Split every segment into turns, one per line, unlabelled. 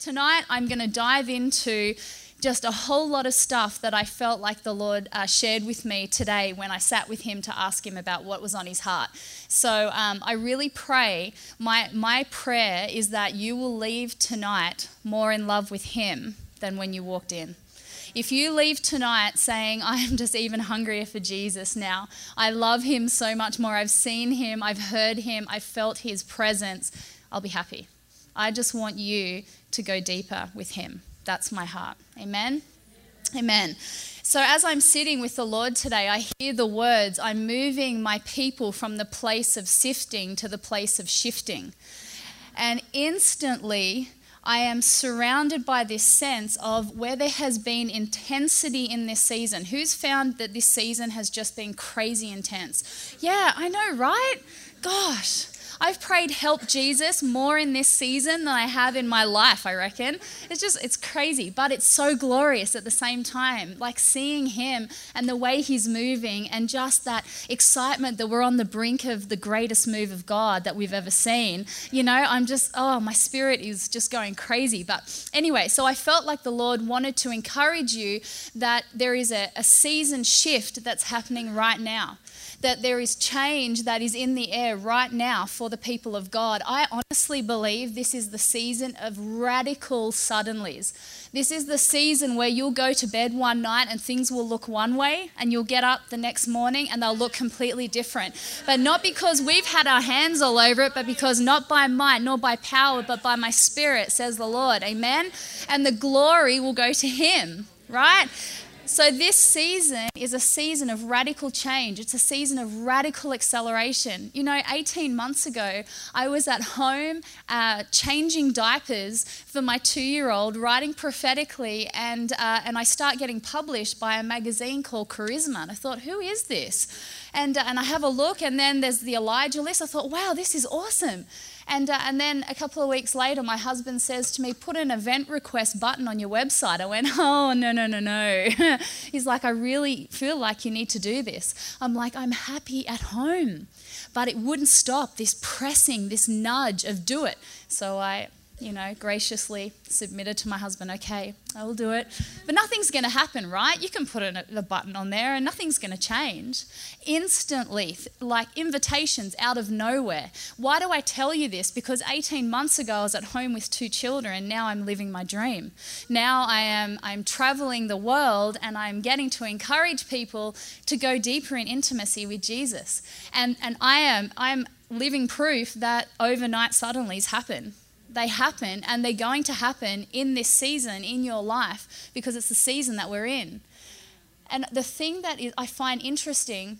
Tonight, I'm going to dive into just a whole lot of stuff that I felt like the Lord uh, shared with me today when I sat with Him to ask Him about what was on His heart. So um, I really pray, my, my prayer is that you will leave tonight more in love with Him than when you walked in. If you leave tonight saying, I'm just even hungrier for Jesus now, I love Him so much more, I've seen Him, I've heard Him, I've felt His presence, I'll be happy. I just want you to go deeper with Him. That's my heart. Amen. Amen. So, as I'm sitting with the Lord today, I hear the words I'm moving my people from the place of sifting to the place of shifting. And instantly, I am surrounded by this sense of where there has been intensity in this season. Who's found that this season has just been crazy intense? Yeah, I know, right? Gosh. I've prayed help Jesus more in this season than I have in my life, I reckon. It's just, it's crazy, but it's so glorious at the same time. Like seeing him and the way he's moving and just that excitement that we're on the brink of the greatest move of God that we've ever seen. You know, I'm just, oh, my spirit is just going crazy. But anyway, so I felt like the Lord wanted to encourage you that there is a, a season shift that's happening right now that there is change that is in the air right now for the people of God. I honestly believe this is the season of radical suddenlies. This is the season where you'll go to bed one night and things will look one way, and you'll get up the next morning and they'll look completely different. But not because we've had our hands all over it, but because not by might nor by power, but by my spirit, says the Lord. Amen. And the glory will go to Him, right? So, this season is a season of radical change. It's a season of radical acceleration. You know, 18 months ago, I was at home uh, changing diapers for my two year old, writing prophetically, and, uh, and I start getting published by a magazine called Charisma. And I thought, who is this? And, uh, and I have a look, and then there's the Elijah list. I thought, wow, this is awesome. And, uh, and then a couple of weeks later, my husband says to me, Put an event request button on your website. I went, Oh, no, no, no, no. He's like, I really feel like you need to do this. I'm like, I'm happy at home. But it wouldn't stop this pressing, this nudge of do it. So I you know, graciously submitted to my husband, okay, I will do it. But nothing's going to happen, right? You can put a, a button on there and nothing's going to change. Instantly, like invitations out of nowhere. Why do I tell you this? Because 18 months ago I was at home with two children and now I'm living my dream. Now I am I'm traveling the world and I'm getting to encourage people to go deeper in intimacy with Jesus. And and I am I'm living proof that overnight suddenlies happen they happen and they're going to happen in this season in your life because it's the season that we're in. And the thing that is, I find interesting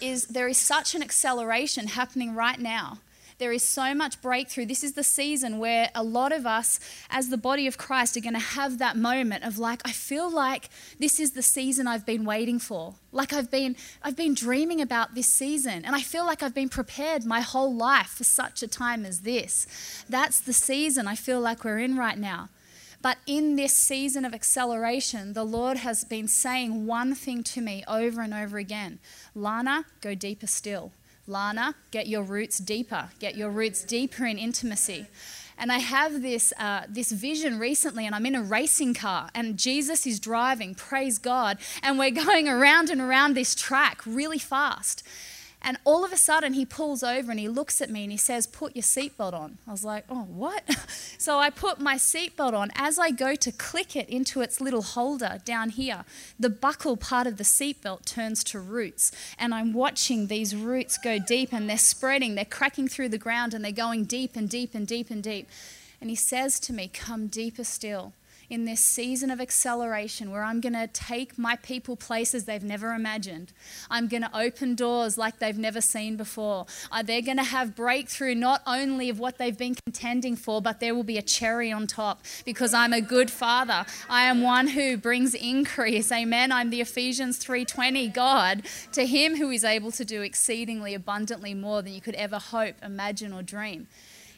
is there is such an acceleration happening right now there is so much breakthrough. This is the season where a lot of us, as the body of Christ, are going to have that moment of like, I feel like this is the season I've been waiting for. Like I've been, I've been dreaming about this season, and I feel like I've been prepared my whole life for such a time as this. That's the season I feel like we're in right now. But in this season of acceleration, the Lord has been saying one thing to me over and over again Lana, go deeper still. Lana, get your roots deeper, get your roots deeper in intimacy. And I have this, uh, this vision recently, and I'm in a racing car, and Jesus is driving, praise God, and we're going around and around this track really fast. And all of a sudden, he pulls over and he looks at me and he says, Put your seatbelt on. I was like, Oh, what? so I put my seatbelt on. As I go to click it into its little holder down here, the buckle part of the seatbelt turns to roots. And I'm watching these roots go deep and they're spreading, they're cracking through the ground and they're going deep and deep and deep and deep. And he says to me, Come deeper still in this season of acceleration where I'm going to take my people places they've never imagined. I'm going to open doors like they've never seen before. Uh, they're going to have breakthrough not only of what they've been contending for, but there will be a cherry on top because I'm a good father. I am one who brings increase. Amen. I'm the Ephesians 3:20 God to him who is able to do exceedingly abundantly more than you could ever hope, imagine or dream.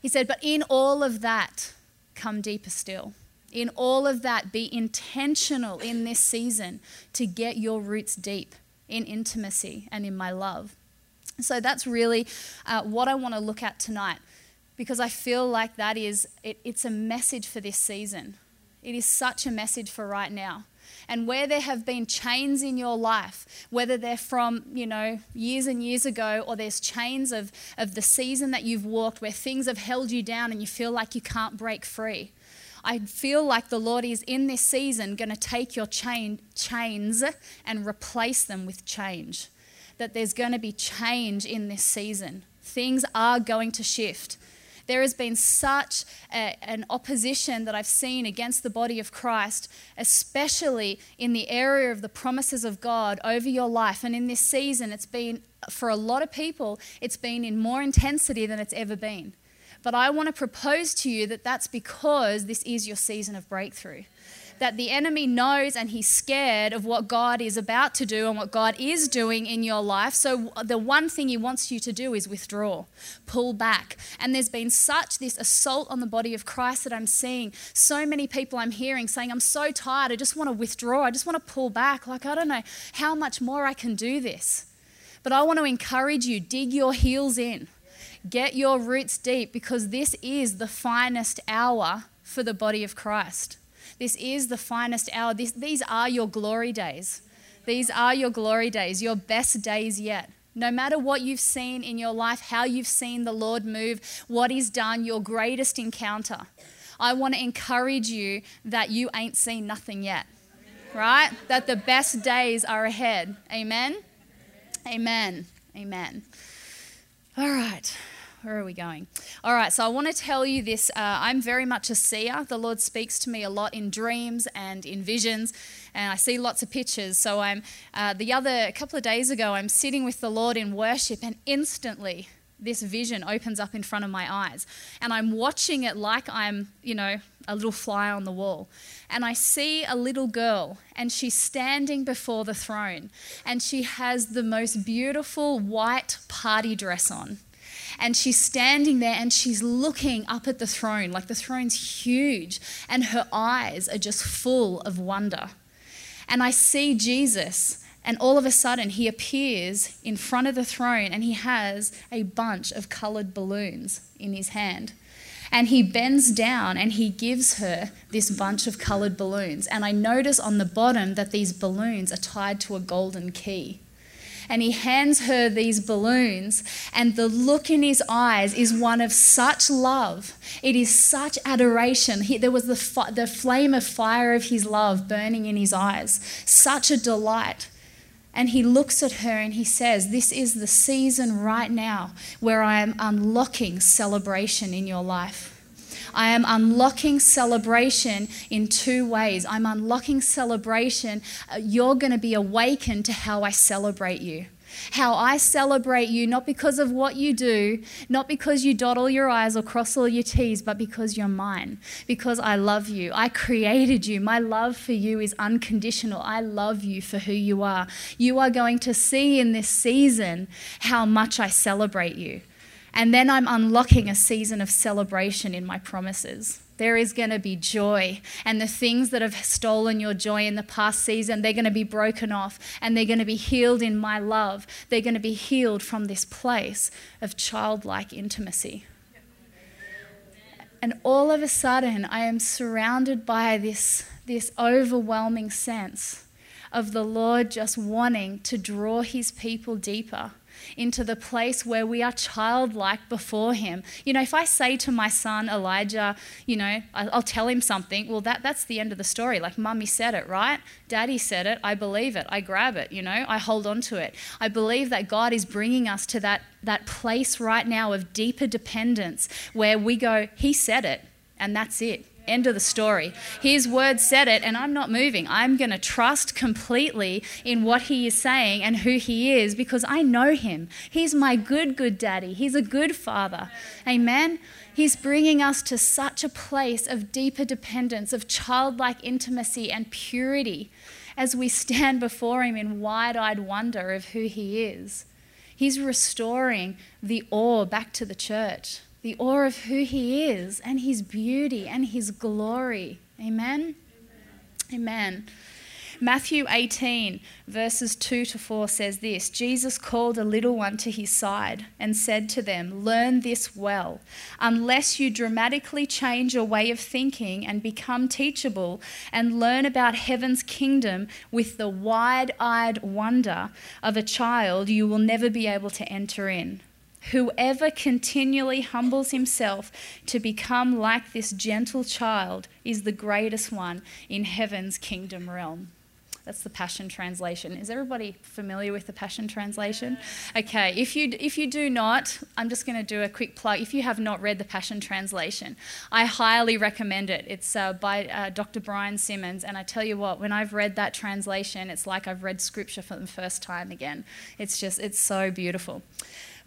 He said, "But in all of that, come deeper still." In all of that, be intentional in this season to get your roots deep in intimacy and in my love. So that's really uh, what I want to look at tonight. because I feel like that is, it, it's a message for this season. It is such a message for right now. And where there have been chains in your life, whether they're from, you know, years and years ago, or there's chains of, of the season that you've walked where things have held you down and you feel like you can't break free. I feel like the Lord is in this season going to take your chain, chains and replace them with change. That there's going to be change in this season. Things are going to shift. There has been such a, an opposition that I've seen against the body of Christ, especially in the area of the promises of God over your life. And in this season, it's been, for a lot of people, it's been in more intensity than it's ever been. But I want to propose to you that that's because this is your season of breakthrough that the enemy knows and he's scared of what God is about to do and what God is doing in your life. So the one thing he wants you to do is withdraw, pull back. And there's been such this assault on the body of Christ that I'm seeing. So many people I'm hearing saying, I'm so tired, I just want to withdraw, I just want to pull back. Like, I don't know how much more I can do this. But I want to encourage you dig your heels in, get your roots deep, because this is the finest hour for the body of Christ. This is the finest hour. This, these are your glory days. These are your glory days, your best days yet. No matter what you've seen in your life, how you've seen the Lord move, what He's done, your greatest encounter, I want to encourage you that you ain't seen nothing yet, right? That the best days are ahead. Amen? Amen. Amen. All right where are we going? All right, so I want to tell you this. Uh, I'm very much a seer. The Lord speaks to me a lot in dreams and in visions, and I see lots of pictures. So I'm uh, the other a couple of days ago, I'm sitting with the Lord in worship, and instantly this vision opens up in front of my eyes, and I'm watching it like I'm, you know, a little fly on the wall. And I see a little girl, and she's standing before the throne, and she has the most beautiful white party dress on and she's standing there and she's looking up at the throne, like the throne's huge, and her eyes are just full of wonder. And I see Jesus, and all of a sudden he appears in front of the throne and he has a bunch of colored balloons in his hand. And he bends down and he gives her this bunch of colored balloons. And I notice on the bottom that these balloons are tied to a golden key and he hands her these balloons, and the look in his eyes is one of such love. It is such adoration. He, there was the, the flame of fire of his love burning in his eyes, such a delight. And he looks at her and he says, This is the season right now where I am unlocking celebration in your life. I am unlocking celebration in two ways. I'm unlocking celebration. Uh, you're going to be awakened to how I celebrate you. How I celebrate you, not because of what you do, not because you dot all your I's or cross all your T's, but because you're mine. Because I love you. I created you. My love for you is unconditional. I love you for who you are. You are going to see in this season how much I celebrate you. And then I'm unlocking a season of celebration in my promises. There is going to be joy. And the things that have stolen your joy in the past season, they're going to be broken off and they're going to be healed in my love. They're going to be healed from this place of childlike intimacy. And all of a sudden, I am surrounded by this, this overwhelming sense of the Lord just wanting to draw his people deeper into the place where we are childlike before Him. You know, if I say to my son Elijah, you know, I'll tell him something, well, that, that's the end of the story. Like, mummy said it, right? Daddy said it. I believe it. I grab it, you know, I hold on to it. I believe that God is bringing us to that, that place right now of deeper dependence where we go, He said it, and that's it. End of the story. His word said it, and I'm not moving. I'm going to trust completely in what he is saying and who he is because I know him. He's my good, good daddy. He's a good father. Amen. He's bringing us to such a place of deeper dependence, of childlike intimacy and purity as we stand before him in wide eyed wonder of who he is. He's restoring the awe back to the church the awe of who He is and His beauty and His glory. Amen? Amen. Matthew 18, verses 2 to 4 says this Jesus called a little one to his side and said to them, Learn this well. Unless you dramatically change your way of thinking and become teachable and learn about heaven's kingdom with the wide eyed wonder of a child, you will never be able to enter in. Whoever continually humbles himself to become like this gentle child is the greatest one in heaven's kingdom realm. That's the Passion Translation. Is everybody familiar with the Passion Translation? Okay, if you, if you do not, I'm just going to do a quick plug. If you have not read the Passion Translation, I highly recommend it. It's uh, by uh, Dr. Brian Simmons, and I tell you what, when I've read that translation, it's like I've read scripture for the first time again. It's just, it's so beautiful.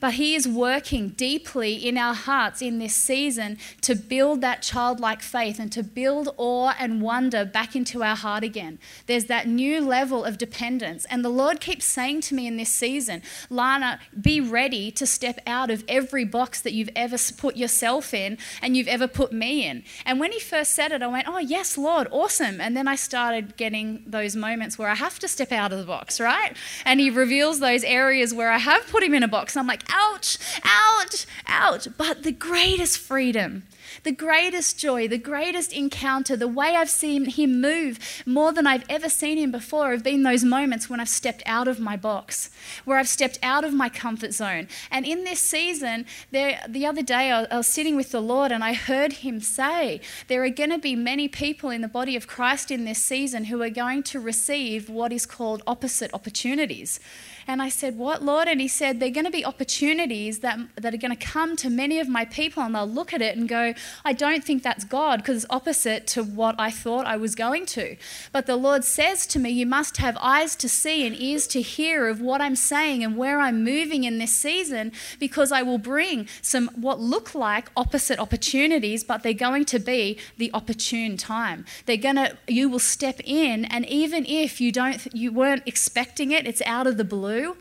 But He is working deeply in our hearts in this season to build that childlike faith and to build awe and wonder back into our heart again. There's that new level of dependence. And the Lord keeps saying to me in this season, Lana, be ready to step out of every box that you've ever put yourself in and you've ever put me in. And when He first said it, I went, Oh, yes, Lord, awesome. And then I started getting those moments where I have to step out of the box, right? And He reveals those areas where I have put Him in a box. And I'm like, ouch, ouch, ouch. But the greatest freedom the greatest joy, the greatest encounter, the way I've seen him move more than I've ever seen him before have been those moments when I've stepped out of my box, where I've stepped out of my comfort zone. And in this season, there, the other day I was sitting with the Lord and I heard him say, There are going to be many people in the body of Christ in this season who are going to receive what is called opposite opportunities. And I said, What, Lord? And he said, They're going to be opportunities that, that are going to come to many of my people, and they'll look at it and go, I don't think that's God because it's opposite to what I thought I was going to. But the Lord says to me, You must have eyes to see and ears to hear of what I'm saying and where I'm moving in this season because I will bring some what look like opposite opportunities, but they're going to be the opportune time. They're going to, you will step in, and even if you don't, you weren't expecting it, it's out of the blue,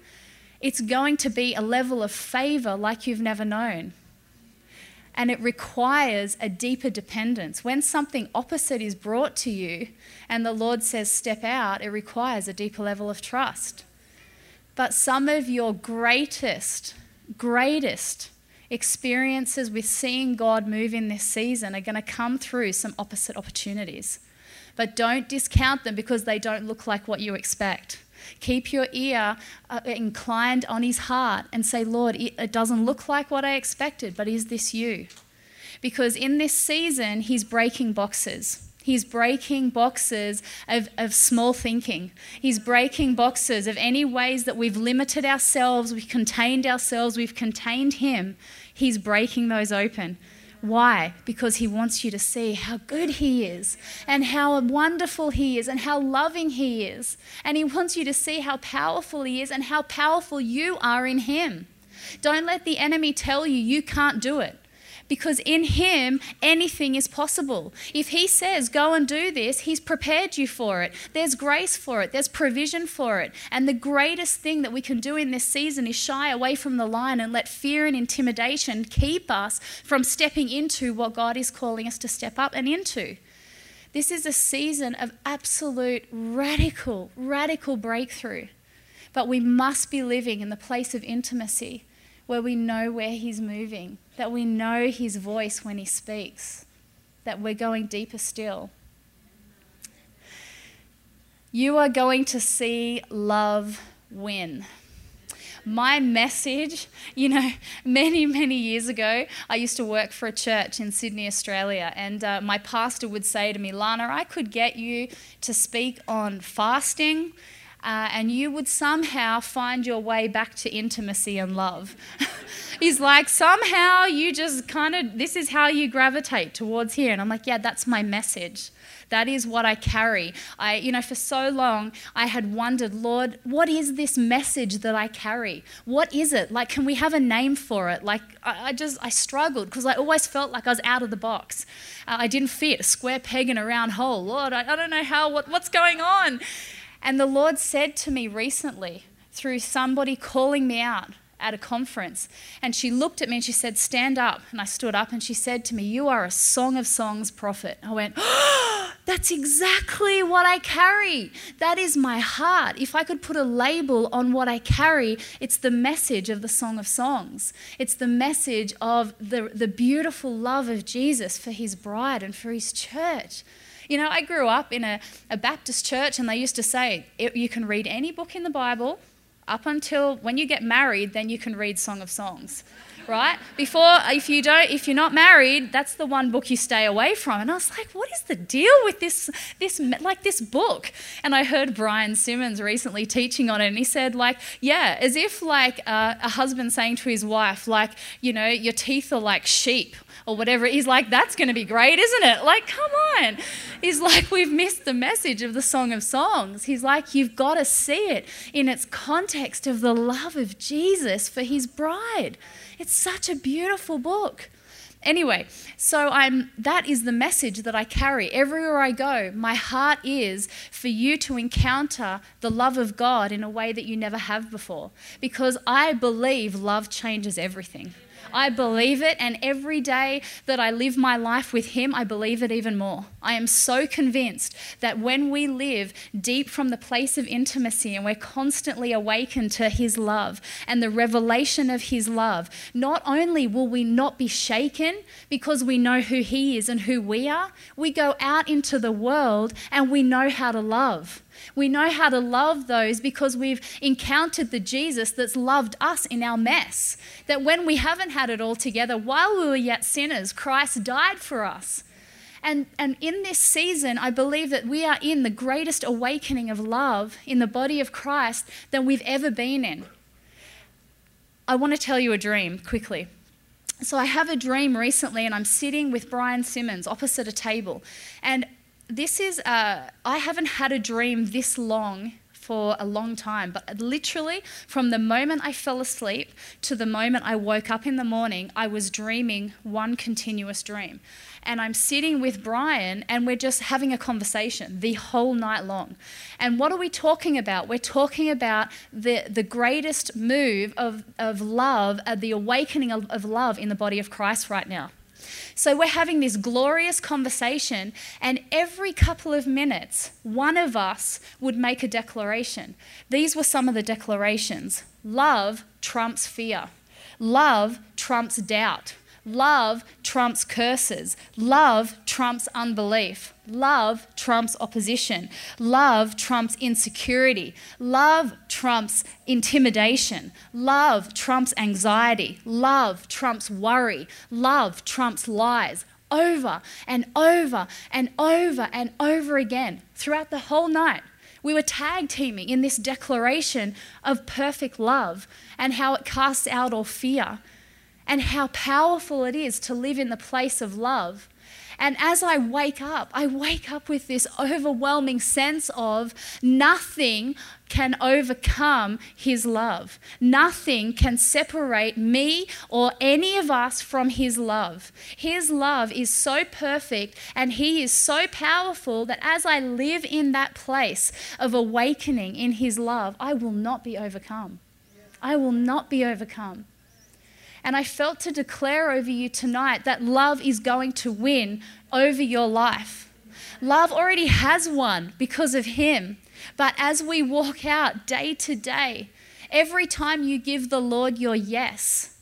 it's going to be a level of favor like you've never known and it requires a deeper dependence. When something opposite is brought to you and the Lord says, step out, it requires a deeper level of trust. But some of your greatest, greatest experiences with seeing God move in this season are going to come through some opposite opportunities. But don't discount them because they don't look like what you expect. Keep your ear uh, inclined on his heart and say, Lord, it doesn't look like what I expected, but is this you? Because in this season, he's breaking boxes. He's breaking boxes of, of small thinking. He's breaking boxes of any ways that we've limited ourselves, we've contained ourselves, we've contained Him. He's breaking those open. Why? Because He wants you to see how good He is, and how wonderful He is, and how loving He is. And He wants you to see how powerful He is, and how powerful you are in Him. Don't let the enemy tell you you can't do it because in Him, anything is possible. If He says, go and do this, He's prepared you for it. There's grace for it, there's provision for it. And the greatest thing that we can do in this season is shy away from the line and let fear and intimidation keep us from stepping into what God is calling us to step up and into. This is a season of absolute radical, radical breakthrough. But we must be living in the place of intimacy where we know where He's moving, that we know His voice when He speaks, that we're going deeper still. You are going to see love win. My message, you know, many, many years ago, I used to work for a church in Sydney, Australia, and uh, my pastor would say to me, Lana, I could get you to speak on fasting uh, and you would somehow find your way back to intimacy and love. He's like, somehow you just kind of, this is how you gravitate towards here. And I'm like, yeah, that's my message. That is what I carry. I, you know, for so long I had wondered, Lord, what is this message that I carry? What is it? Like, can we have a name for it? Like, I, I just, I struggled because I always felt like I was out of the box. Uh, I didn't fit a square peg in a round hole. Lord, I, I don't know how, what, what's going on? And the Lord said to me recently through somebody calling me out at a conference, and she looked at me and she said, Stand up. And I stood up and she said to me, You are a Song of Songs prophet. I went, oh, That's exactly what I carry. That is my heart. If I could put a label on what I carry, it's the message of the Song of Songs. It's the message of the, the beautiful love of Jesus for his bride and for his church. You know, I grew up in a, a Baptist church, and they used to say you can read any book in the Bible up until when you get married, then you can read Song of Songs right? Before, if you don't, if you're not married, that's the one book you stay away from. And I was like, what is the deal with this, this, like this book? And I heard Brian Simmons recently teaching on it, and he said, like, yeah, as if like uh, a husband saying to his wife, like, you know, your teeth are like sheep or whatever. He's like, that's going to be great, isn't it? Like, come on. He's like, we've missed the message of the Song of Songs. He's like, you've got to see it in its context of the love of Jesus for his bride. It's such a beautiful book. Anyway, so I'm that is the message that I carry everywhere I go. My heart is for you to encounter the love of God in a way that you never have before because I believe love changes everything. I believe it, and every day that I live my life with Him, I believe it even more. I am so convinced that when we live deep from the place of intimacy and we're constantly awakened to His love and the revelation of His love, not only will we not be shaken because we know who He is and who we are, we go out into the world and we know how to love. We know how to love those because we've encountered the Jesus that's loved us in our mess. That when we haven't had it all together, while we were yet sinners, Christ died for us. And, and in this season, I believe that we are in the greatest awakening of love in the body of Christ than we've ever been in. I want to tell you a dream quickly. So, I have a dream recently, and I'm sitting with Brian Simmons opposite a table. And this is, uh, I haven't had a dream this long for a long time, but literally from the moment I fell asleep to the moment I woke up in the morning, I was dreaming one continuous dream. And I'm sitting with Brian and we're just having a conversation the whole night long. And what are we talking about? We're talking about the, the greatest move of, of love, uh, the awakening of, of love in the body of Christ right now. So we're having this glorious conversation, and every couple of minutes, one of us would make a declaration. These were some of the declarations love trumps fear, love trumps doubt. Love trumps curses. Love trumps unbelief. Love trumps opposition. Love trumps insecurity. Love trumps intimidation. Love trumps anxiety. Love trumps worry. Love trumps lies. Over and over and over and over again throughout the whole night. We were tag teaming in this declaration of perfect love and how it casts out all fear and how powerful it is to live in the place of love. And as I wake up, I wake up with this overwhelming sense of nothing can overcome His love. Nothing can separate me or any of us from His love. His love is so perfect and He is so powerful that as I live in that place of awakening in His love, I will not be overcome. I will not be overcome. And I felt to declare over you tonight that love is going to win over your life. Love already has won because of Him. But as we walk out day to day, every time you give the Lord your yes,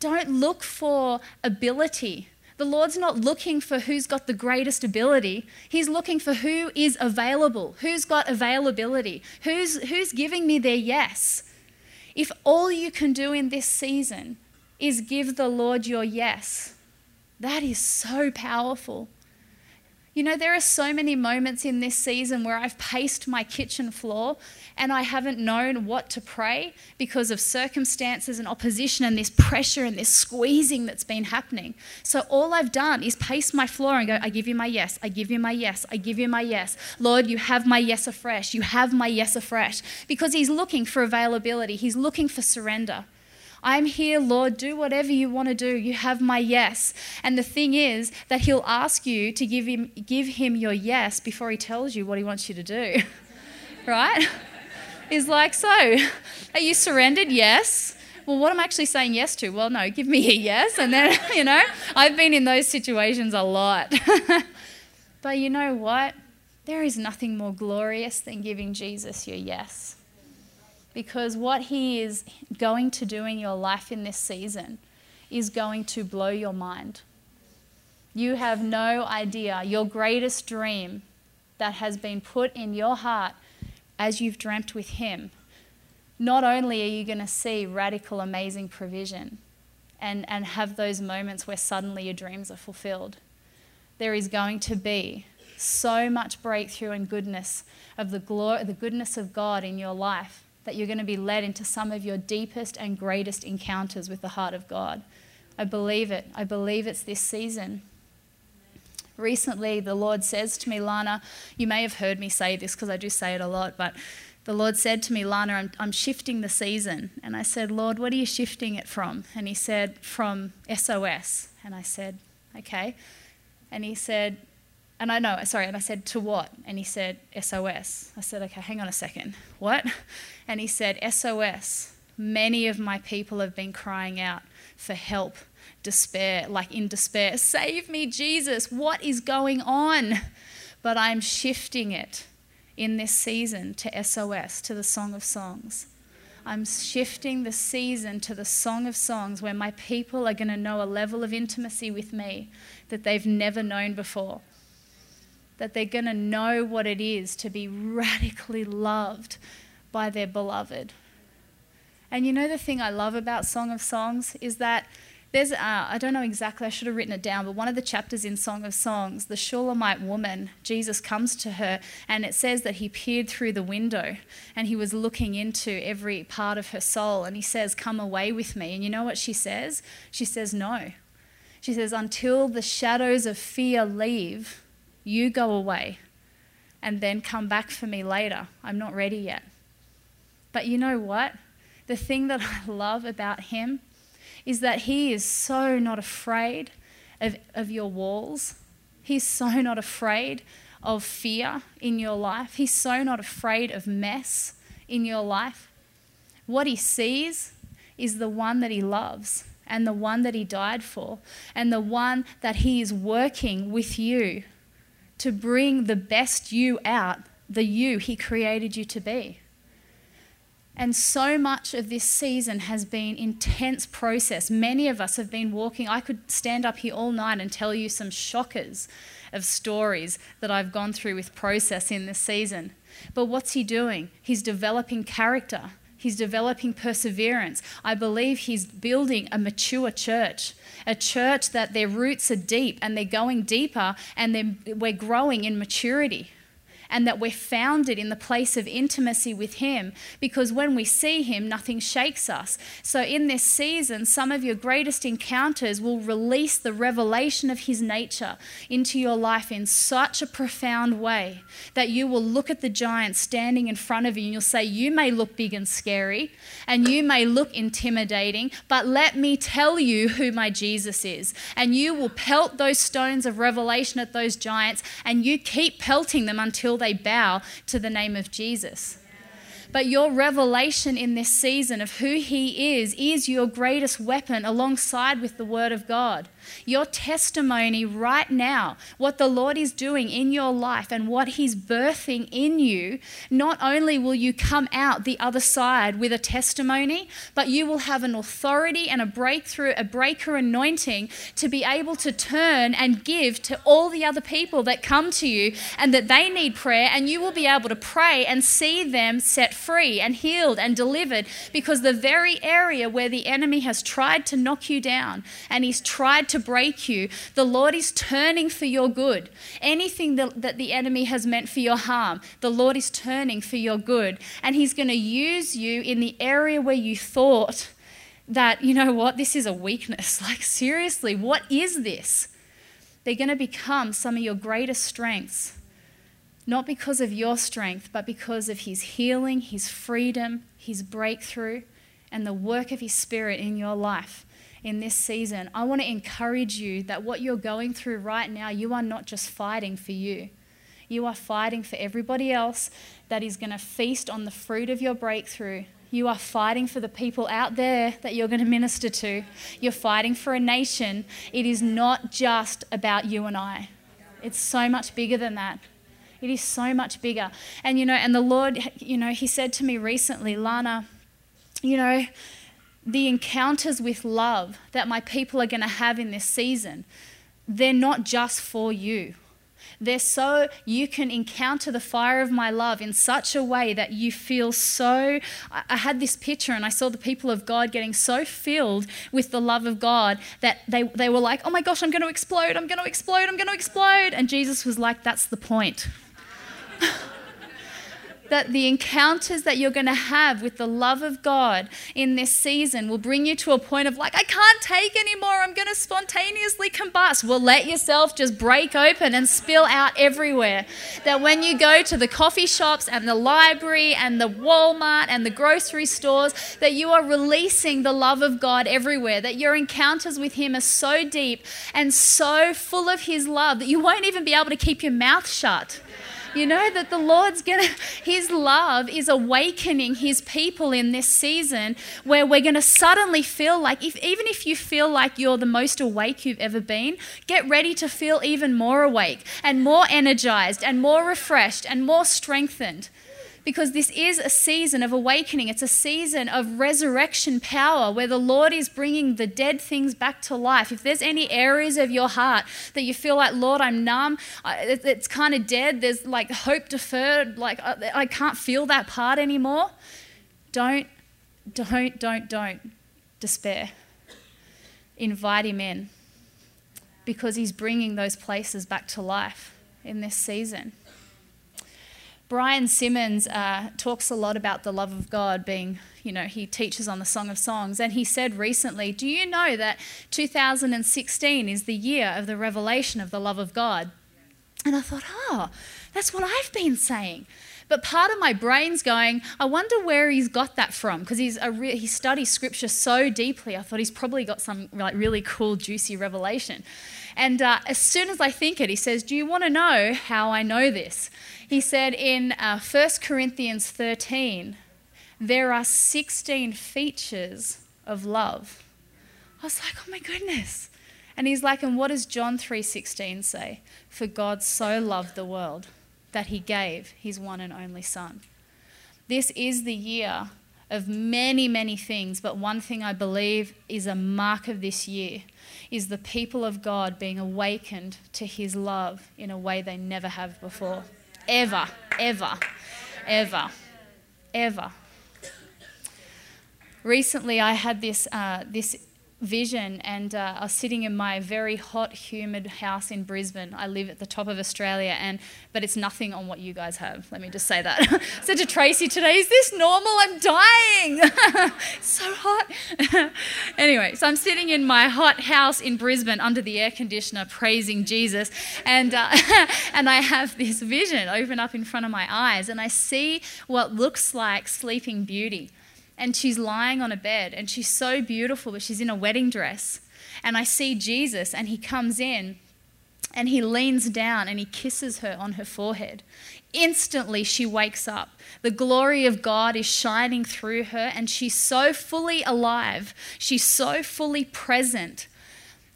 don't look for ability. The Lord's not looking for who's got the greatest ability. He's looking for who is available, who's got availability, who's, who's giving me their yes. If all you can do in this season is give the Lord your yes. That is so powerful. You know, there are so many moments in this season where I've paced my kitchen floor and I haven't known what to pray because of circumstances and opposition and this pressure and this squeezing that's been happening. So all I've done is pace my floor and go, I give you my yes, I give you my yes, I give you my yes. Lord, you have my yes afresh, you have my yes afresh. Because He's looking for availability, He's looking for surrender. I'm here, Lord, do whatever you want to do. You have my yes. And the thing is that he'll ask you to give him, give him your yes before he tells you what he wants you to do. right? He's like, So, are you surrendered? Yes. Well, what am I actually saying yes to? Well, no, give me a yes. And then, you know, I've been in those situations a lot. But you know what? There is nothing more glorious than giving Jesus your yes. Because what He is going to do in your life in this season is going to blow your mind. You have no idea. Your greatest dream that has been put in your heart as you've dreamt with Him, not only are you going to see radical, amazing provision and, and have those moments where suddenly your dreams are fulfilled, there is going to be so much breakthrough and goodness of the, glory, the goodness of God in your life that you're going to be led into some of your deepest and greatest encounters with the heart of God. I believe it. I believe it's this season. Recently, the Lord says to me, Lana, you may have heard me say this because I do say it a lot, but the Lord said to me, Lana, I'm, I'm shifting the season. And I said, Lord, what are you shifting it from? And He said, From SOS. And I said, Okay. And He said, and I know, sorry, and I said, To what? And he said, SOS. I said, Okay, hang on a second. What? And he said, SOS. Many of my people have been crying out for help, despair, like in despair. Save me, Jesus. What is going on? But I'm shifting it in this season to SOS, to the Song of Songs. I'm shifting the season to the Song of Songs where my people are going to know a level of intimacy with me that they've never known before that they're going to know what it is to be radically loved by their beloved. And you know the thing I love about Song of Songs is that there's, uh, I don't know exactly, I should have written it down, but one of the chapters in Song of Songs, the Shulamite woman, Jesus comes to her and it says that he peered through the window and he was looking into every part of her soul and he says, Come away with me. And you know what she says? She says, No. She says, Until the shadows of fear leave, you go away and then come back for me later. I'm not ready yet. But you know what? The thing that I love about him is that he is so not afraid of, of your walls. He's so not afraid of fear in your life. He's so not afraid of mess in your life. What he sees is the one that he loves and the one that he died for and the one that he is working with you to bring the best you out, the you He created you to be. And so much of this season has been intense process. Many of us have been walking. I could stand up here all night and tell you some shockers of stories that I've gone through with process in this season. But what's he doing? He's developing character. He's developing perseverance. I believe he's building a mature church, a church that their roots are deep and they're going deeper and we're growing in maturity and that we're founded in the place of intimacy with Him because when we see Him, nothing shakes us. So, in this season, some of your greatest encounters will release the revelation of His nature into your life in such a profound way that you will look at the giant standing in front of you and you'll say, You may look big and scary and you may look intimidating, but let me tell you who my Jesus is. And you will pelt those stones of revelation at those giants and you keep pelting them until they bow to the name of Jesus. But your revelation in this season of who He is is your greatest weapon alongside with the Word of God. Your testimony right now, what the Lord is doing in your life and what He's birthing in you, not only will you come out the other side with a testimony, but you will have an authority and a breakthrough, a breaker anointing to be able to turn and give to all the other people that come to you and that they need prayer, and you will be able to pray and see them set free and healed and delivered because the very area where the enemy has tried to knock you down and he's tried to break you, the Lord is turning for your good. Anything that, that the enemy has meant for your harm, the Lord is turning for your good. And He's going to use you in the area where you thought that, you know what, this is a weakness. Like, seriously, what is this? They're going to become some of your greatest strengths. Not because of your strength, but because of His healing, His freedom, His breakthrough, and the work of His Spirit in your life in this season, I want to encourage you that what you're going through right now, you are not just fighting for you. You are fighting for everybody else that is going to feast on the fruit of your breakthrough. You are fighting for the people out there that you're going to minister to. You're fighting for a nation. It is not just about you and I. It's so much bigger than that. It is so much bigger. And, you know, and the Lord, you know, He said to me recently, Lana, you know, the encounters with love that my people are going to have in this season, they're not just for you. They're so you can encounter the fire of my love in such a way that you feel so. I had this picture and I saw the people of God getting so filled with the love of God that they, they were like, oh my gosh, I'm going to explode, I'm going to explode, I'm going to explode. And Jesus was like, that's the point. that the encounters that you're going to have with the love of God in this season will bring you to a point of like, I can't take anymore. I'm going to spontaneously combust. Well, let yourself just break open and spill out everywhere. That when you go to the coffee shops and the library and the Walmart and the grocery stores, that you are releasing the love of God everywhere. That your encounters with Him are so deep and so full of His love that you won't even be able to keep your mouth shut. You know that the Lord's gonna, His love is awakening His people in this season where we're gonna suddenly feel like, if, even if you feel like you're the most awake you've ever been, get ready to feel even more awake and more energized and more refreshed and more strengthened because this is a season of awakening. It's a season of resurrection power where the Lord is bringing the dead things back to life. If there's any areas of your heart that you feel like, Lord, I'm numb, it's kind of dead, there's like hope deferred, like I can't feel that part anymore, don't, don't, don't, don't despair. Invite Him in because He's bringing those places back to life in this season. Brian Simmons uh, talks a lot about the love of God being, you know, he teaches on the Song of Songs. And he said recently, Do you know that 2016 is the year of the revelation of the love of God? And I thought, oh, that's what I've been saying. But part of my brain's going, I wonder where he's got that from because he's a re- he studies scripture so deeply. I thought he's probably got some like really cool, juicy revelation. And uh, as soon as I think it, he says, Do you want to know how I know this? He said in uh, 1 Corinthians 13, there are 16 features of love. I was like, oh my goodness. And he's like, and what does John 3:16 say? For God so loved the world that he gave his one and only son. This is the year of many, many things, but one thing I believe is a mark of this year is the people of God being awakened to his love in a way they never have before ever, ever, ever, ever. Recently, I had this, uh, this vision, and uh, I was sitting in my very hot, humid house in Brisbane. I live at the top of Australia, and but it's nothing on what you guys have. Let me just say that. I said to Tracy today, "Is this normal? I'm dying. so hot." anyway, so I'm sitting in my hot house in Brisbane under the air conditioner, praising Jesus, and uh, and I have this vision open up in front of my eyes, and I see what looks like Sleeping Beauty and she's lying on a bed and she's so beautiful, but she's in a wedding dress. And I see Jesus and he comes in and he leans down and he kisses her on her forehead. Instantly, she wakes up. The glory of God is shining through her, and she's so fully alive. She's so fully present.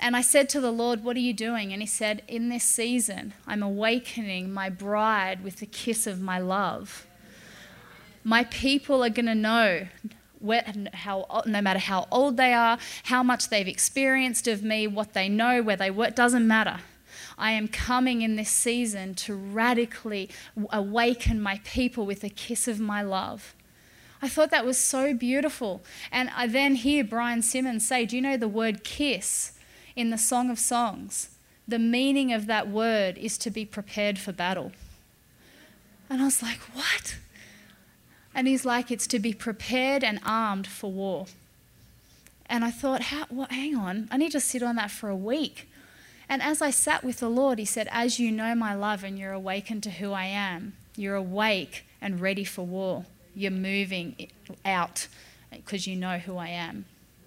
And I said to the Lord, What are you doing? And He said, In this season, I'm awakening my bride with the kiss of my love. My people are going to know how, no matter how old they are, how much they've experienced of me, what they know, where they work, doesn't matter. I am coming in this season to radically awaken my people with a kiss of my love. I thought that was so beautiful. And I then hear Brian Simmons say, Do you know the word kiss in the Song of Songs? The meaning of that word is to be prepared for battle. And I was like, What? And he's like, it's to be prepared and armed for war. And I thought, How, well, hang on, I need to sit on that for a week. And as I sat with the Lord, he said, As you know my love and you're awakened to who I am, you're awake and ready for war. You're moving out because you know who I am.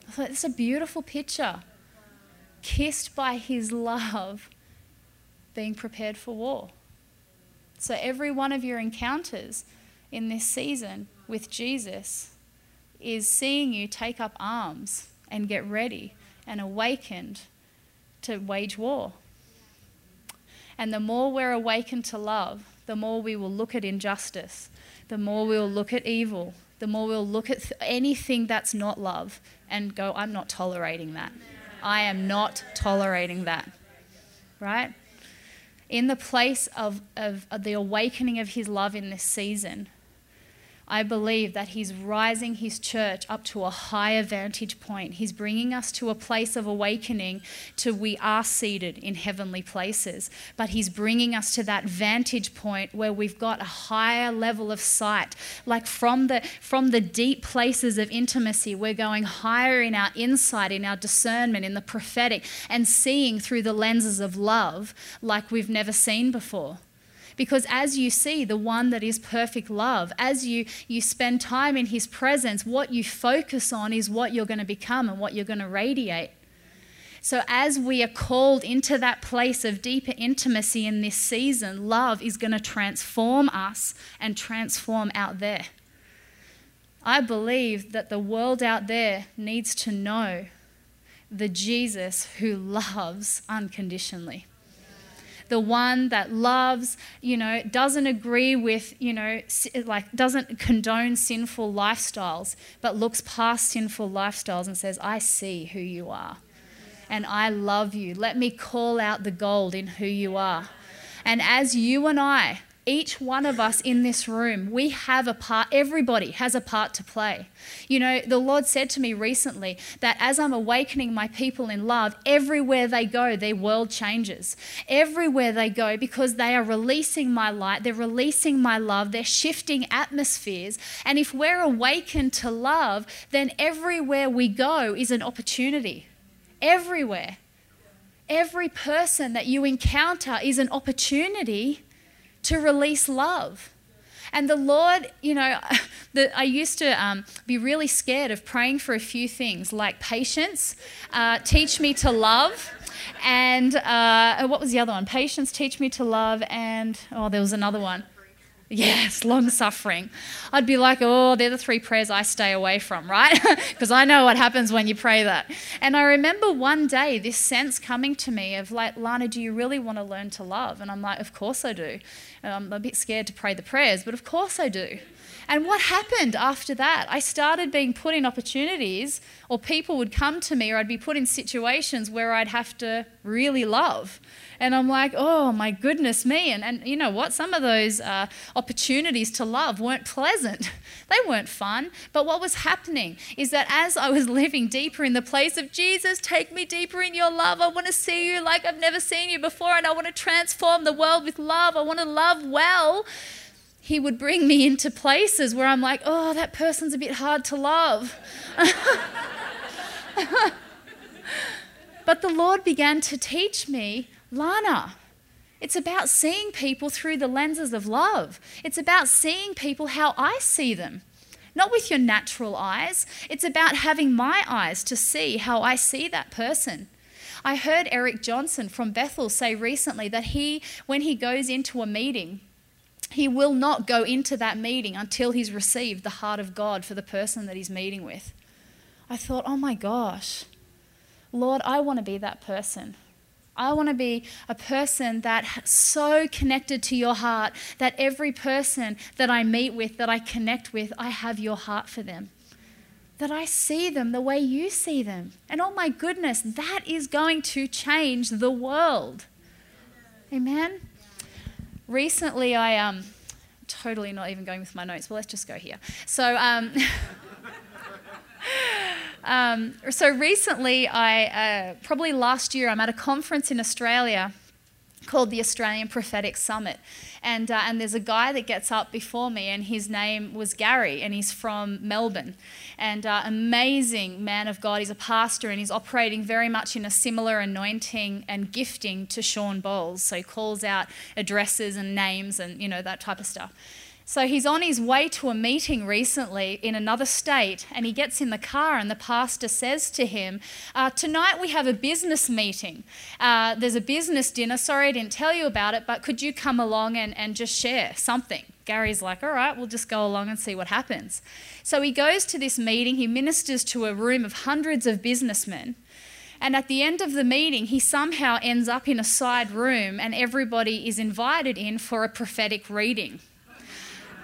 I thought, it's a beautiful picture. Kissed by his love, being prepared for war. So every one of your encounters, in this season with Jesus is seeing you take up arms and get ready and awakened to wage war. And the more we're awakened to love, the more we will look at injustice, the more we'll look at evil, the more we'll look at th- anything that's not love and go, I'm not tolerating that. I am not tolerating that. Right? In the place of, of, of the awakening of his love in this season, I believe that He's rising His church up to a higher vantage point. He's bringing us to a place of awakening to we are seated in heavenly places. But He's bringing us to that vantage point where we've got a higher level of sight. Like from the, from the deep places of intimacy, we're going higher in our insight, in our discernment, in the prophetic, and seeing through the lenses of love like we've never seen before. Because as you see the one that is perfect love, as you, you spend time in his presence, what you focus on is what you're going to become and what you're going to radiate. So, as we are called into that place of deeper intimacy in this season, love is going to transform us and transform out there. I believe that the world out there needs to know the Jesus who loves unconditionally the one that loves, you know, doesn't agree with, you know, like doesn't condone sinful lifestyles, but looks past sinful lifestyles and says, I see who you are and I love you. Let me call out the gold in who you are. And as you and I each one of us in this room, we have a part, everybody has a part to play. You know, the Lord said to me recently that as I'm awakening my people in love, everywhere they go, their world changes. Everywhere they go, because they are releasing my light, they're releasing my love, they're shifting atmospheres. And if we're awakened to love, then everywhere we go is an opportunity. Everywhere. Every person that you encounter is an opportunity to release love. And the Lord, you know, the, I used to um, be really scared of praying for a few things like patience, uh, teach me to love, and uh, what was the other one? Patience, teach me to love, and oh, there was another one. Yes, long suffering. I'd be like, oh, they're the three prayers I stay away from, right? Because I know what happens when you pray that. And I remember one day this sense coming to me of like, Lana, do you really want to learn to love? And I'm like, of course I do. I'm a bit scared to pray the prayers, but of course I do. And what happened after that? I started being put in opportunities, or people would come to me, or I'd be put in situations where I'd have to really love. And I'm like, oh my goodness me. And, and you know what? Some of those uh, opportunities to love weren't pleasant, they weren't fun. But what was happening is that as I was living deeper in the place of Jesus, take me deeper in your love. I want to see you like I've never seen you before. And I want to transform the world with love. I want to love well he would bring me into places where I'm like, oh, that person's a bit hard to love. but the Lord began to teach me, Lana, it's about seeing people through the lenses of love. It's about seeing people how I see them, not with your natural eyes. It's about having my eyes to see how I see that person. I heard Eric Johnson from Bethel say recently that he, when he goes into a meeting, he will not go into that meeting until he's received the heart of God for the person that he's meeting with. I thought, oh my gosh, Lord, I want to be that person. I want to be a person that so connected to your heart that every person that I meet with, that I connect with, I have your heart for them. That I see them the way you see them. And oh my goodness, that is going to change the world. Amen recently I um totally not even going with my notes, but let's just go here. So um, um so recently I uh, probably last year I'm at a conference in Australia called the Australian Prophetic Summit. And, uh, and there's a guy that gets up before me, and his name was Gary, and he's from Melbourne. And uh, amazing man of God. He's a pastor, and he's operating very much in a similar anointing and gifting to Shawn Bolz. So he calls out addresses and names and, you know, that type of stuff. So he's on his way to a meeting recently in another state, and he gets in the car, and the pastor says to him, uh, Tonight we have a business meeting. Uh, there's a business dinner. Sorry I didn't tell you about it, but could you come along and, and just share something? Gary's like, All right, we'll just go along and see what happens. So he goes to this meeting, he ministers to a room of hundreds of businessmen. And at the end of the meeting, he somehow ends up in a side room and everybody is invited in for a prophetic reading.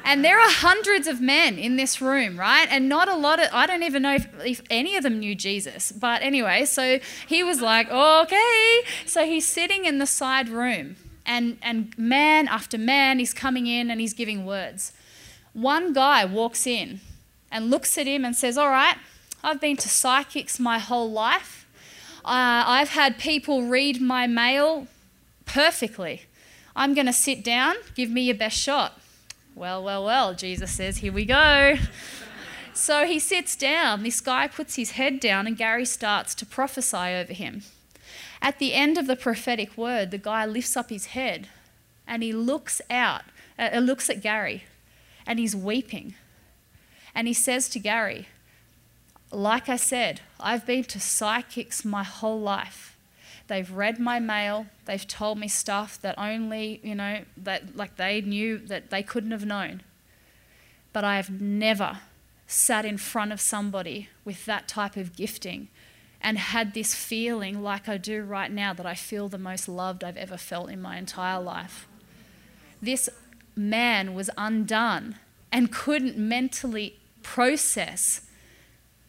And there are hundreds of men in this room, right? And not a lot of, I don't even know if, if, any of them knew Jesus. But anyway, so he was like, okay. So he's sitting in the side room, and, and man after man is coming in and he's giving words. One guy walks in and looks at him and says, All right, I've been to psychics my whole life. Uh, I've had people read my mail perfectly. I'm going to sit down, give me your best shot. Well, well, well, Jesus says, Here we go. So he sits down. This guy puts his head down, and Gary starts to prophesy over him. At the end of the prophetic word, the guy lifts up his head and he looks out, uh, looks at Gary, and he's weeping. And he says to Gary, Like I said, I've been to psychics my whole life. They've read my mail. They've told me stuff that only, you know, that like they knew that they couldn't have known. But I have never sat in front of somebody with that type of gifting and had this feeling like I do right now that I feel the most loved I've ever felt in my entire life. This man was undone and couldn't mentally process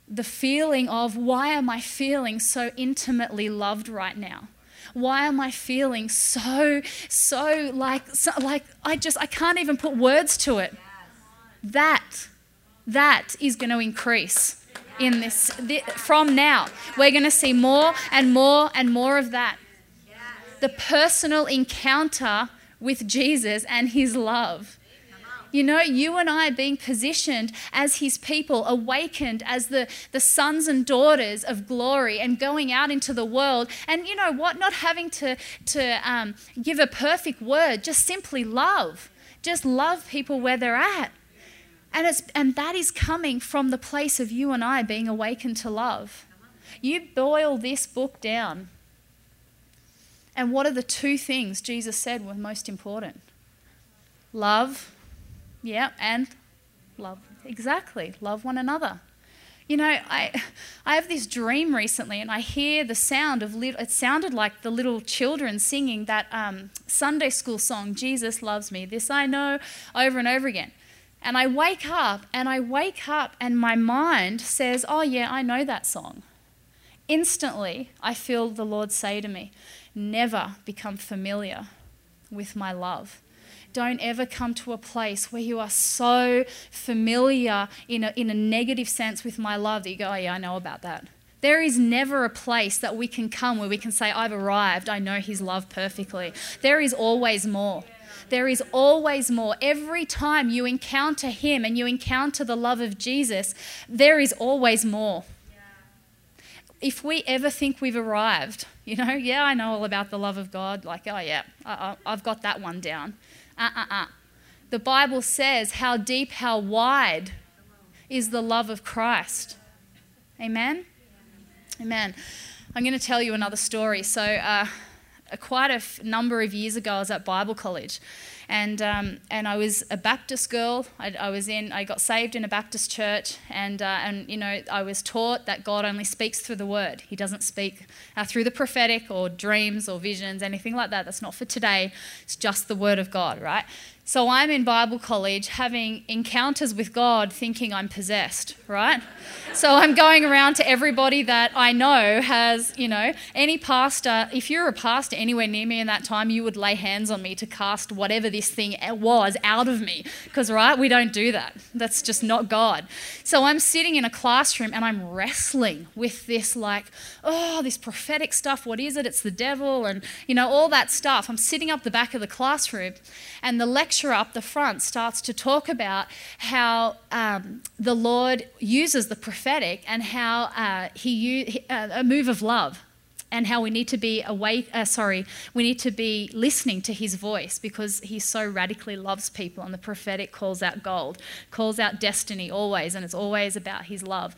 the feeling of why am I feeling so intimately loved right now? Why am I feeling so, so like, so, like I just, I can't even put words to it. That, that is going to increase in this, from now. We're going to see more and more and more of that. The personal encounter with Jesus and his love. You know, you and I being positioned as his people, awakened as the, the sons and daughters of glory and going out into the world. And you know what? Not having to, to um, give a perfect word, just simply love. Just love people where they're at. And, it's, and that is coming from the place of you and I being awakened to love. You boil this book down. And what are the two things Jesus said were most important? Love yeah, and love. Exactly. Love one another. You know, I, I have this dream recently, and I hear the sound of little, it sounded like the little children singing that um, Sunday school song, Jesus Loves Me, This I Know, over and over again. And I wake up, and I wake up, and my mind says, Oh, yeah, I know that song. Instantly, I feel the Lord say to me, Never become familiar with my love don't ever come to a place where you are so familiar in a, in a negative sense with my love that you go, oh, yeah, I know about that. There is never a place that we can come where we can say, I've arrived, I know His love perfectly. There is always more. There is always more. Every time you encounter Him and you encounter the love of Jesus, there is always more. If we ever think we've arrived, you know, yeah, I know all about the love of God, like, oh, yeah, I, I've got that one down. Uh uh uh. The Bible says how deep, how wide is the love of Christ. Amen? Amen. I'm going to tell you another story. So, uh, quite a f- number of years ago, I was at Bible college and um, and I was a Baptist girl. I, I, was in. I got saved in a Baptist church, and uh, and you know I was taught that God only speaks through the Word. He doesn't speak uh, through the prophetic or dreams or visions, anything like that. That's not for today. It's just the Word of God, right? So I'm in Bible college having encounters with God thinking I'm possessed, right? So I'm going around to everybody that I know has, you know, any pastor, if you're a pastor anywhere near me in that time, you would lay hands on me to cast whatever this thing was out of me. Because, right, we don't do that. That's just not God. So I'm sitting in a classroom and I'm wrestling with this, like, oh, this prophetic stuff. What is it? It's the devil, and, you know, all that stuff. I'm sitting up the back of the classroom and the lecturer up the front starts to talk about how um, the Lord uses the prophetic and how uh, he uh, a move of love and how we need to be awake uh, sorry we need to be listening to his voice because he so radically loves people and the prophetic calls out gold calls out destiny always and it's always about his love.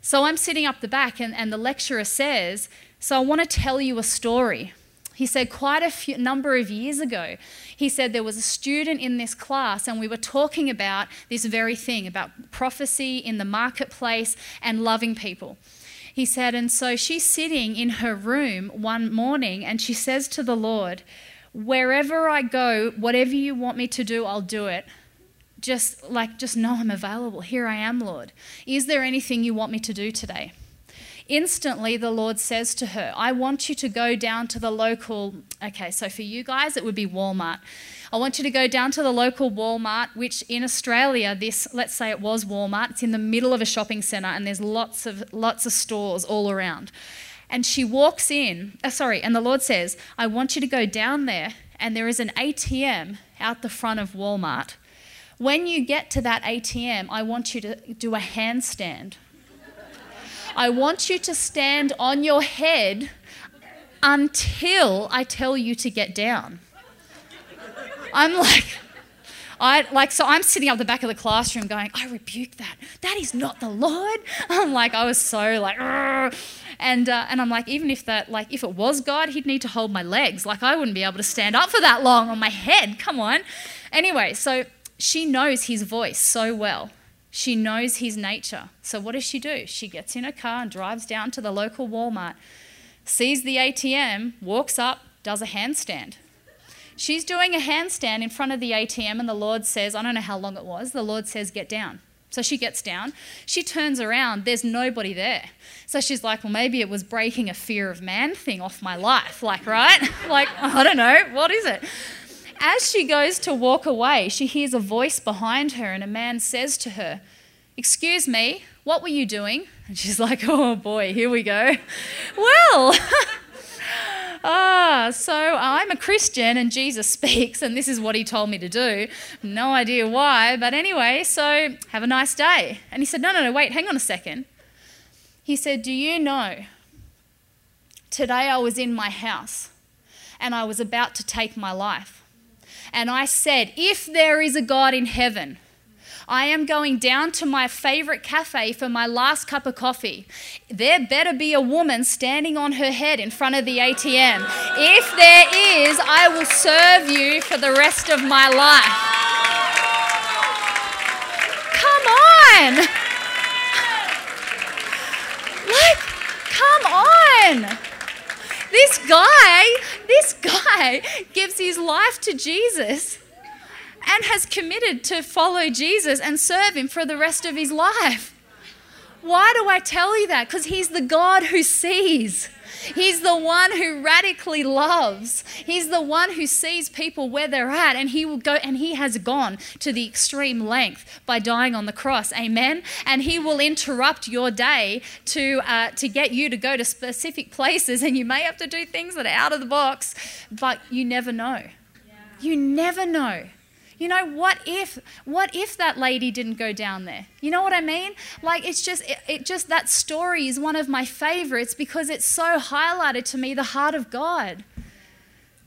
So i'm sitting up the back and, and the lecturer says so i want to tell you a story he said quite a few, number of years ago, he said there was a student in this class, and we were talking about this very thing about prophecy in the marketplace and loving people. He said, and so she's sitting in her room one morning and she says to the Lord, Wherever I go, whatever you want me to do, I'll do it. Just like, just know I'm available. Here I am, Lord. Is there anything you want me to do today? Instantly, the Lord says to her, I want you to go down to the local, okay, so for you guys, it would be Walmart. I want you to go down to the local Walmart, which in Australia, this, let's say it was Walmart, it's in the middle of a shopping centre and there's lots of, lots of stores all around. And she walks in, uh, sorry, and the Lord says, I want you to go down there and there is an ATM out the front of Walmart. When you get to that ATM, I want you to do a handstand I want you to stand on your head until I tell you to get down. I'm like, I like so I'm sitting up the back of the classroom going, I rebuke that. That is not the Lord. I'm like, I was so like, and uh, and I'm like, even if that like if it was God, He'd need to hold my legs. Like I wouldn't be able to stand up for that long on my head. Come on. Anyway, so she knows His voice so well. She knows his nature. So, what does she do? She gets in her car and drives down to the local Walmart, sees the ATM, walks up, does a handstand. She's doing a handstand in front of the ATM, and the Lord says, I don't know how long it was, the Lord says, Get down. So she gets down. She turns around. There's nobody there. So she's like, well, maybe it was breaking a fear of man thing off my life. Like, right? like, I don't know. What is it? As she goes to walk away, she hears a voice behind her, and a man says to her, Excuse me, what were you doing? And she's like, Oh boy, here we go. well, ah, so I'm a Christian and Jesus speaks, and this is what he told me to do. No idea why, but anyway, so have a nice day. And he said, No, no, no, wait, hang on a second. He said, Do you know? Today I was in my house and I was about to take my life and I said, If there is a God in heaven, I am going down to my favorite cafe for my last cup of coffee. There better be a woman standing on her head in front of the ATM. If there is, I will serve you for the rest of my life. Come on! Like, come on! This guy, this guy gives his life to Jesus and has committed to follow Jesus and serve him for the rest of his life. Why do I tell you that? Because he's the God who sees. He's the one who radically loves. He's the one who sees people where they're at and he will go and he has gone to the extreme length by dying on the cross. Amen. And he will interrupt your day to uh, to get you to go to specific places and you may have to do things that are out of the box, but you never know. You never know. You know, what if what if that lady didn't go down there? You know what I mean? Like it's just it, it, just that story is one of my favorites because it's so highlighted to me the heart of God.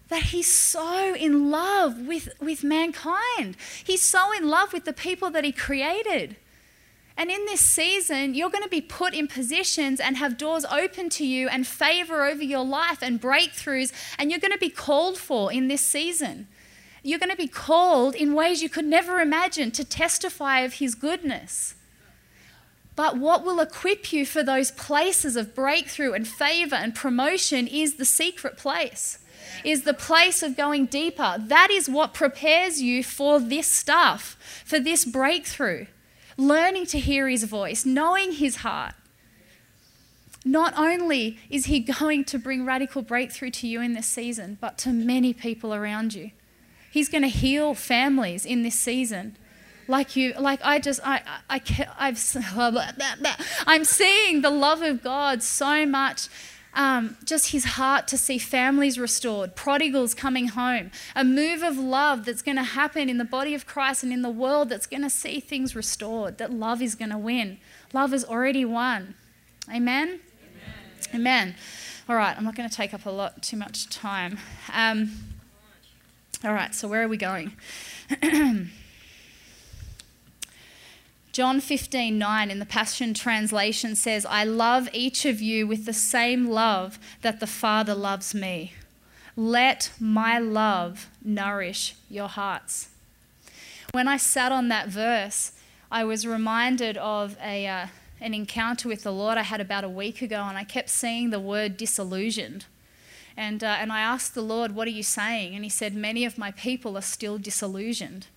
That he's so in love with, with mankind. He's so in love with the people that he created. And in this season, you're going to be put in positions and have doors open to you and favor over your life and breakthroughs, and you're going to be called for in this season. You're going to be called in ways you could never imagine to testify of His goodness. But what will equip you for those places of breakthrough and favor and promotion is the secret place, is the place of going deeper. That is what prepares you for this stuff, for this breakthrough. Learning to hear his voice, knowing his heart. Not only is he going to bring radical breakthrough to you in this season, but to many people around you. He's going to heal families in this season. Like you, like I just, I, I, I I've, I'm seeing the love of God so much. Um, just his heart to see families restored, prodigals coming home, a move of love that's going to happen in the body of Christ and in the world that's going to see things restored, that love is going to win. Love has already won. Amen? Amen. Amen. All right, I'm not going to take up a lot, too much time. Um, all right, so where are we going? John 15, 9 in the Passion Translation says, I love each of you with the same love that the Father loves me. Let my love nourish your hearts. When I sat on that verse, I was reminded of a, uh, an encounter with the Lord I had about a week ago, and I kept seeing the word disillusioned. And, uh, and I asked the Lord, What are you saying? And He said, Many of my people are still disillusioned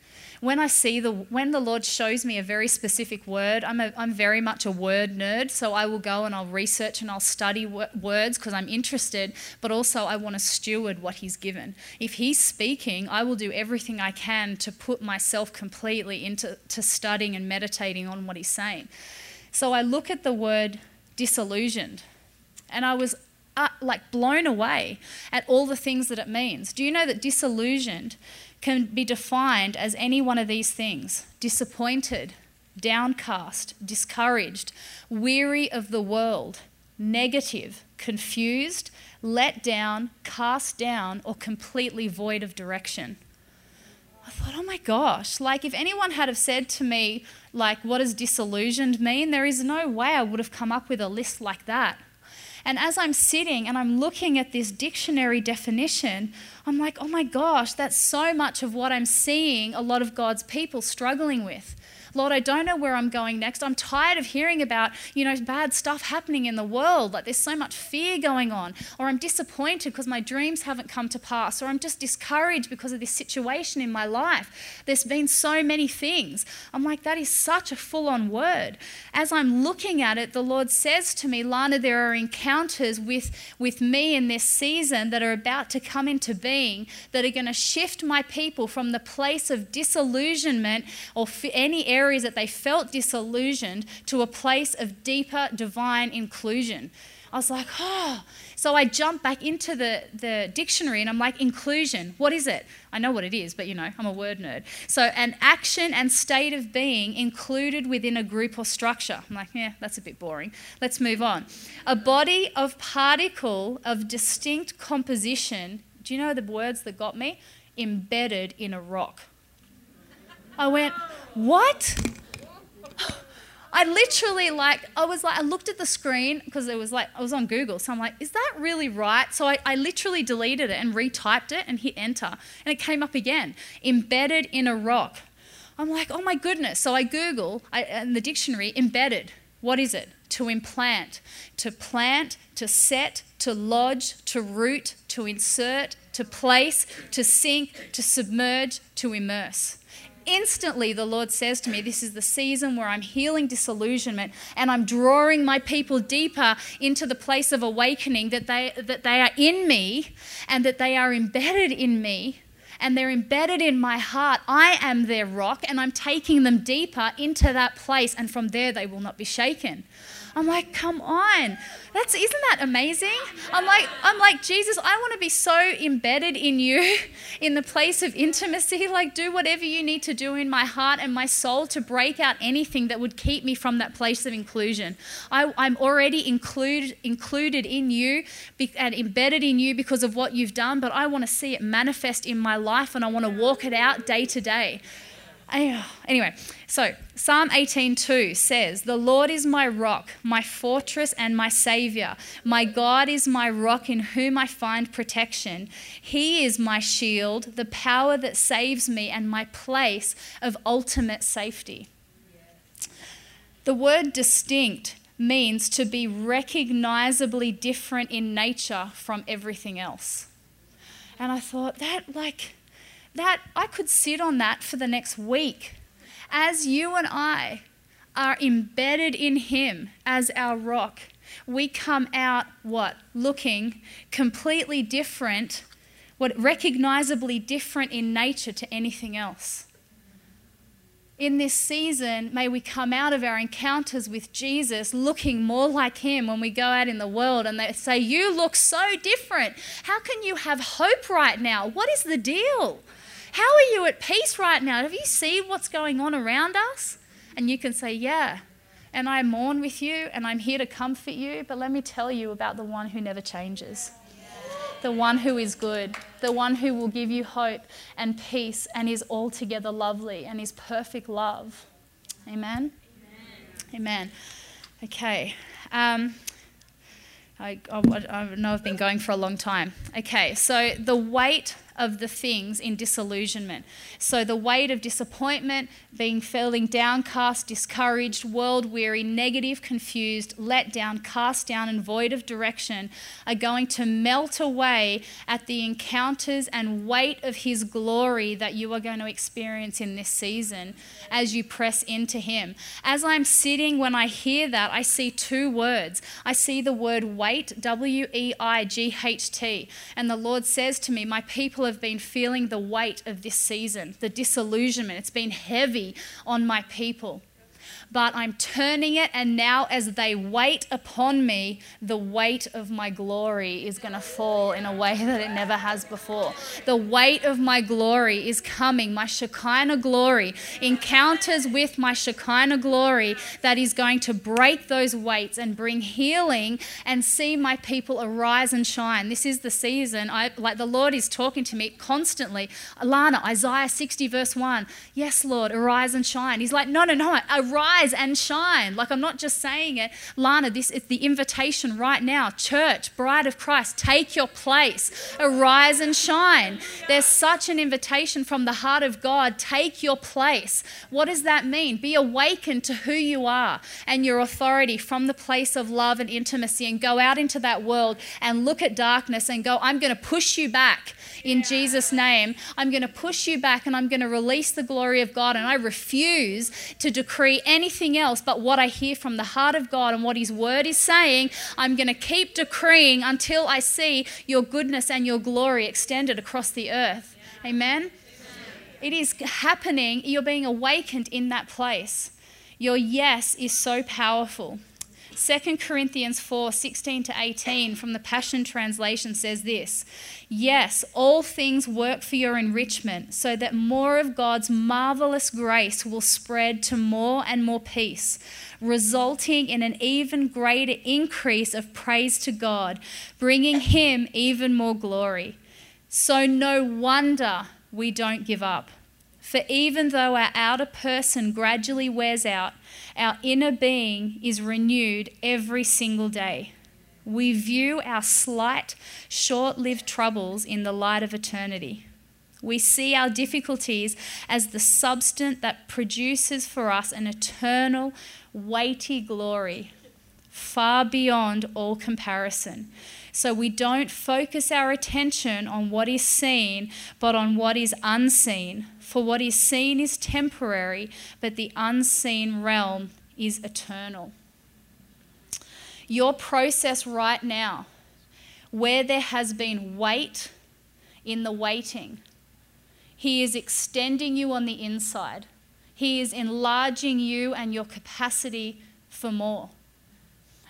when I see the when the Lord shows me a very specific word, I'm a, I'm very much a word nerd, so I will go and I'll research and I'll study words because I'm interested, but also I want to steward what He's given. If He's speaking, I will do everything I can to put myself completely into to studying and meditating on what He's saying. So I look at the word disillusioned, and I was uh, like blown away at all the things that it means. Do you know that disillusioned can be defined as any one of these things disappointed, downcast, discouraged, weary of the world, negative, confused, let down, cast down, or completely void of direction. I thought, oh my gosh, like if anyone had have said to me, like, what does disillusioned mean? There is no way I would have come up with a list like that. And as I'm sitting and I'm looking at this dictionary definition, I'm like, oh my gosh, that's so much of what I'm seeing a lot of God's people struggling with. Lord, I don't know where I'm going next. I'm tired of hearing about, you know, bad stuff happening in the world. Like there's so much fear going on. Or I'm disappointed because my dreams haven't come to pass. Or I'm just discouraged because of this situation in my life. There's been so many things. I'm like, that is such a full on word. As I'm looking at it, the Lord says to me, Lana, there are encounters with, with me in this season that are about to come into being that are going to shift my people from the place of disillusionment or any area areas that they felt disillusioned to a place of deeper divine inclusion. I was like, oh. So I jumped back into the, the dictionary and I'm like, inclusion, what is it? I know what it is, but you know, I'm a word nerd. So, an action and state of being included within a group or structure. I'm like, yeah, that's a bit boring. Let's move on. A body of particle of distinct composition. Do you know the words that got me? Embedded in a rock. I went, what? I literally like I was like I looked at the screen because it was like I was on Google, so I'm like, is that really right? So I, I literally deleted it and retyped it and hit enter, and it came up again, embedded in a rock. I'm like, oh my goodness. So I Google I, in the dictionary, embedded. What is it? To implant, to plant, to set, to lodge, to root, to insert, to place, to sink, to submerge, to immerse instantly the Lord says to me, This is the season where I'm healing disillusionment and I'm drawing my people deeper into the place of awakening that they, that they are in me and that they are embedded in me and they're embedded in my heart. I am their rock and I'm taking them deeper into that place, and from there they will not be shaken. I'm like, come on. That's isn't that amazing? I'm like, I'm like, Jesus, I want to be so embedded in you, in the place of intimacy. Like, do whatever you need to do in my heart and my soul to break out anything that would keep me from that place of inclusion. I, am already include, included in you and embedded in you because of what you've done, but I want to see it manifest in my life and I want to walk it out day to day. Anyway, so Psalm 18:2 says, "The Lord is my rock, my fortress and my savior. My God is my rock in whom I find protection. He is my shield, the power that saves me and my place of ultimate safety." The word distinct means to be recognizably different in nature from everything else. And I thought that like that I could sit on that for the next week. As you and I are embedded in Him as our rock, we come out what? Looking completely different, what recognizably different in nature to anything else. In this season, may we come out of our encounters with Jesus looking more like Him when we go out in the world and they say, You look so different. How can you have hope right now? What is the deal? How are you at peace right now? Have you seen what's going on around us? And you can say, Yeah. And I mourn with you and I'm here to comfort you, but let me tell you about the one who never changes. The one who is good, the one who will give you hope and peace and is altogether lovely and is perfect love. Amen? Amen. Amen. Okay. Um, I, I, I know I've been going for a long time. Okay, so the weight of the things in disillusionment. So the weight of disappointment, being feeling downcast, discouraged, world weary, negative, confused, let down, cast down, and void of direction are going to melt away at the encounters and weight of His glory that you are going to experience in this season as you press into Him. As I'm sitting, when I hear that, I see two words. I see the word weight, W E I G H T. And the Lord says to me, My people have been feeling the weight of this season, the disillusionment. It's been heavy on my people but I'm turning it, and now as they wait upon me, the weight of my glory is going to fall in a way that it never has before. The weight of my glory is coming, my Shekinah glory, encounters with my Shekinah glory that is going to break those weights and bring healing and see my people arise and shine. This is the season. I like the Lord is talking to me constantly. Alana, Isaiah 60 verse 1. Yes, Lord, arise and shine. He's like, no, no, no, arise arise and shine. Like I'm not just saying it. Lana, this is the invitation right now. Church, bride of Christ, take your place. Arise and shine. There's such an invitation from the heart of God. Take your place. What does that mean? Be awakened to who you are and your authority from the place of love and intimacy and go out into that world and look at darkness and go, I'm going to push you back in Jesus' name. I'm going to push you back and I'm going to release the glory of God. And I refuse to decree anything else but what I hear from the heart of God and what His word is saying. I'm going to keep decreeing until I see your goodness and your glory extended across the earth. Amen. It is happening. You're being awakened in that place. Your yes is so powerful. 2 Corinthians 4 16 to 18 from the Passion Translation says this Yes, all things work for your enrichment, so that more of God's marvelous grace will spread to more and more peace, resulting in an even greater increase of praise to God, bringing Him even more glory. So, no wonder we don't give up. For even though our outer person gradually wears out, our inner being is renewed every single day. We view our slight, short lived troubles in the light of eternity. We see our difficulties as the substance that produces for us an eternal, weighty glory, far beyond all comparison. So we don't focus our attention on what is seen, but on what is unseen. For what is seen is temporary, but the unseen realm is eternal. Your process right now, where there has been weight in the waiting, He is extending you on the inside. He is enlarging you and your capacity for more.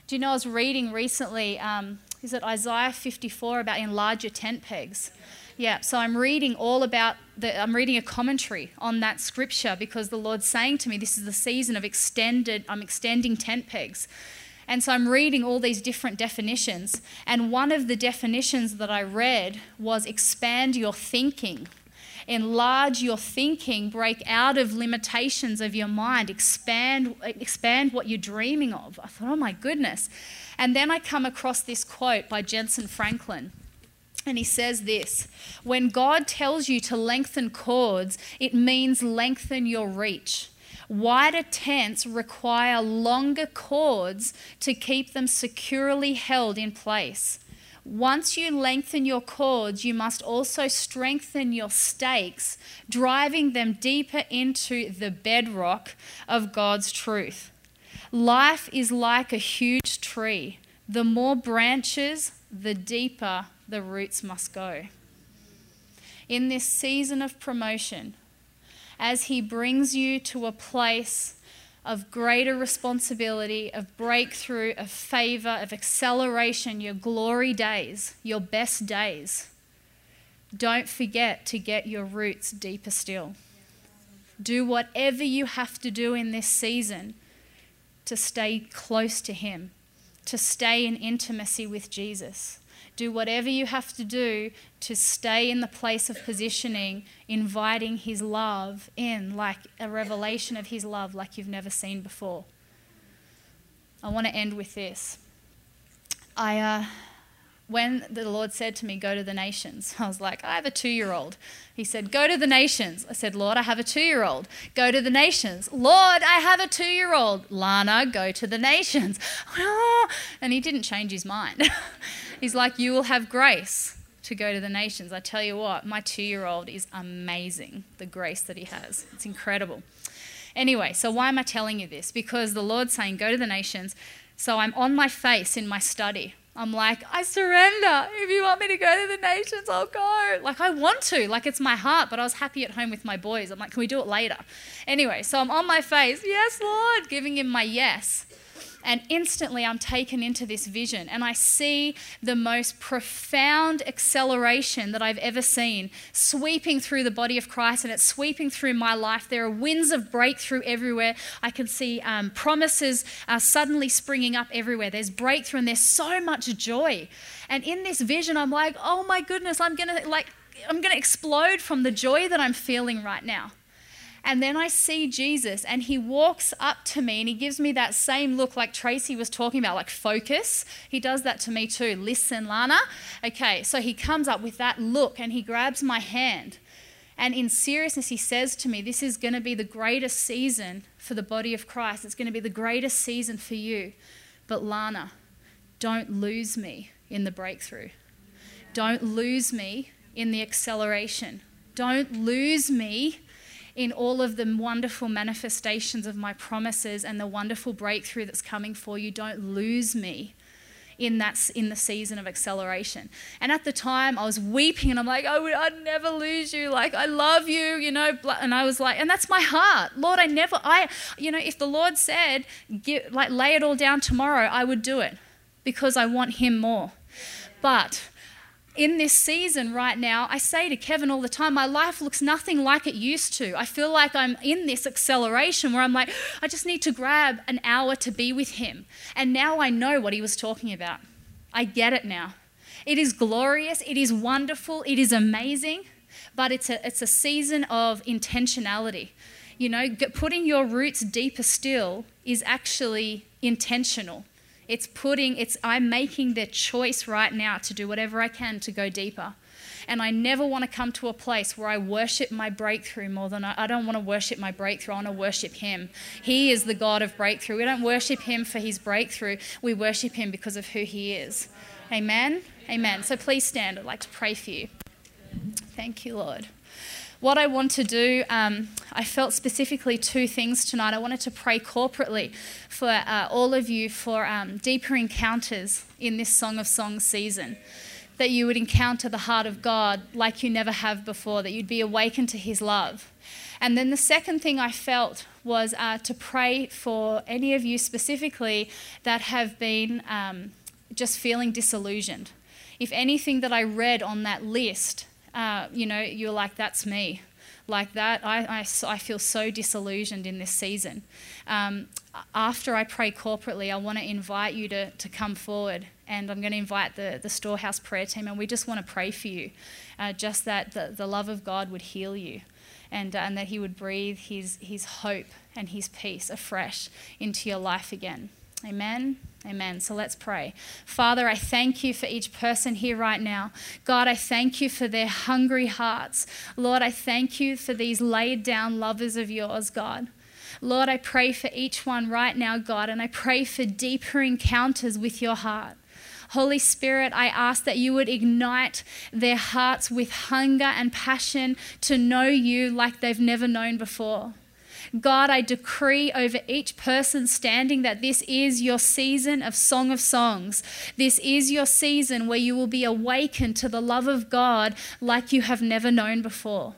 Do you know, I was reading recently, um, is it Isaiah 54 about enlarge your tent pegs? Yeah, so I'm reading all about the, I'm reading a commentary on that scripture because the Lord's saying to me, this is the season of extended, I'm extending tent pegs. And so I'm reading all these different definitions. And one of the definitions that I read was expand your thinking. Enlarge your thinking, break out of limitations of your mind, expand, expand what you're dreaming of. I thought, oh my goodness. And then I come across this quote by Jentezen Franklin. And he says this When God tells you to lengthen cords, it means lengthen your reach. Wider tents require longer cords to keep them securely held in place. Once you lengthen your cords, you must also strengthen your stakes, driving them deeper into the bedrock of God's truth. Life is like a huge tree. The more branches, the deeper the roots must go. In this season of promotion, as He brings you to a place of greater responsibility, of breakthrough, of favor, of acceleration, your glory days, your best days, don't forget to get your roots deeper still. Do whatever you have to do in this season to stay close to Him, to stay in intimacy with Jesus. Do whatever you have to do to stay in the place of positioning, inviting His love in, like a revelation of His love like you've never seen before. I want to end with this. I, uh, when the Lord said to me, Go to the nations, I was like, I have a two year old. He said, Go to the nations. I said, Lord, I have a two year old. Go to the nations. Lord, I have a two year old. Lana, go to the nations. Oh, and he didn't change his mind. He's like, You will have grace to go to the nations. I tell you what, my two year old is amazing, the grace that he has. It's incredible. Anyway, so why am I telling you this? Because the Lord's saying, Go to the nations. So I'm on my face in my study. I'm like, I surrender. If you want me to go to the nations, I'll go. Like, I want to. Like, it's my heart, but I was happy at home with my boys. I'm like, can we do it later? Anyway, so I'm on my face, yes, Lord, giving him my yes. And instantly I'm taken into this vision and I see the most profound acceleration that I've ever seen sweeping through the body of Christ and it's sweeping through my life. There are winds of breakthrough everywhere. I can see um, promises uh, suddenly springing up everywhere. There's breakthrough and there's so much joy. And in this vision, I'm like, oh my goodness, I'm going to like, I'm going to explode from the joy that I'm feeling right now. And then I see Jesus, and he walks up to me and he gives me that same look like Tracy was talking about, like focus. He does that to me too. Listen, Lana. Okay, so he comes up with that look and he grabs my hand. And in seriousness, he says to me, This is going to be the greatest season for the body of Christ. It's going to be the greatest season for you. But Lana, don't lose me in the breakthrough. Don't lose me in the acceleration. Don't lose me in all of the wonderful manifestations of my promises and the wonderful breakthrough that's coming for you. Don't lose me in that in the season of acceleration. And at the time, I was weeping, and I'm like, oh, I'd never lose you. Like I love you, you know. And I was like, and that's my heart, Lord. I never, I, you know, if the Lord said, like lay it all down tomorrow, I would do it because I want Him more. But in this season right now, I say to Kevin all the time, my life looks nothing like it used to. I feel like I'm in this acceleration where I'm like, I just need to grab an hour to be with him. And now I know what he was talking about. I get it now. It is glorious, it is wonderful, it is amazing, but it's a, it's a season of intentionality. You know, putting your roots deeper still is actually intentional. It's putting, it's, I'm making the choice right now to do whatever I can to go deeper. And I never want to come to a place where I worship my breakthrough more than I, I don't want to worship my breakthrough. I want to worship Him. He is the God of breakthrough. We don't worship Him for His breakthrough, we worship Him because of who He is. Amen? Amen. So please stand. I'd like to pray for you. Thank you, Lord what I want to do, um, I felt specifically two things tonight. I wanted to pray corporately for uh, all of you for um, deeper encounters in this Song of Songs season. That you would encounter the heart of God like you never have before, that you'd be awakened to His love. And then the second thing I felt was uh, to pray for any of you specifically that have been um, just feeling disillusioned. If anything that I read on that list uh, you know, you're like, that's me. Like that, I, I, I feel so disillusioned in this season. Um, after I pray corporately, I want to invite you to, to come forward and I'm going to invite the, the storehouse prayer team and we just want to pray for you. Uh, just that the, the love of God would heal you and, uh, and that He would breathe his, his hope and His peace afresh into your life again. Amen. Amen. So let's pray. Father, I thank you for each person here right now. God, I thank you for their hungry hearts. Lord, I thank you for these laid down lovers of yours, God. Lord, I pray for each one right now, God, and I pray for deeper encounters with your heart. Holy Spirit, I ask that you would ignite their hearts with hunger and passion to know you like they've never known before. God, I decree over each person standing that this is your season of Song of Songs. This is your season where you will be awakened to the love of God like you have never known before.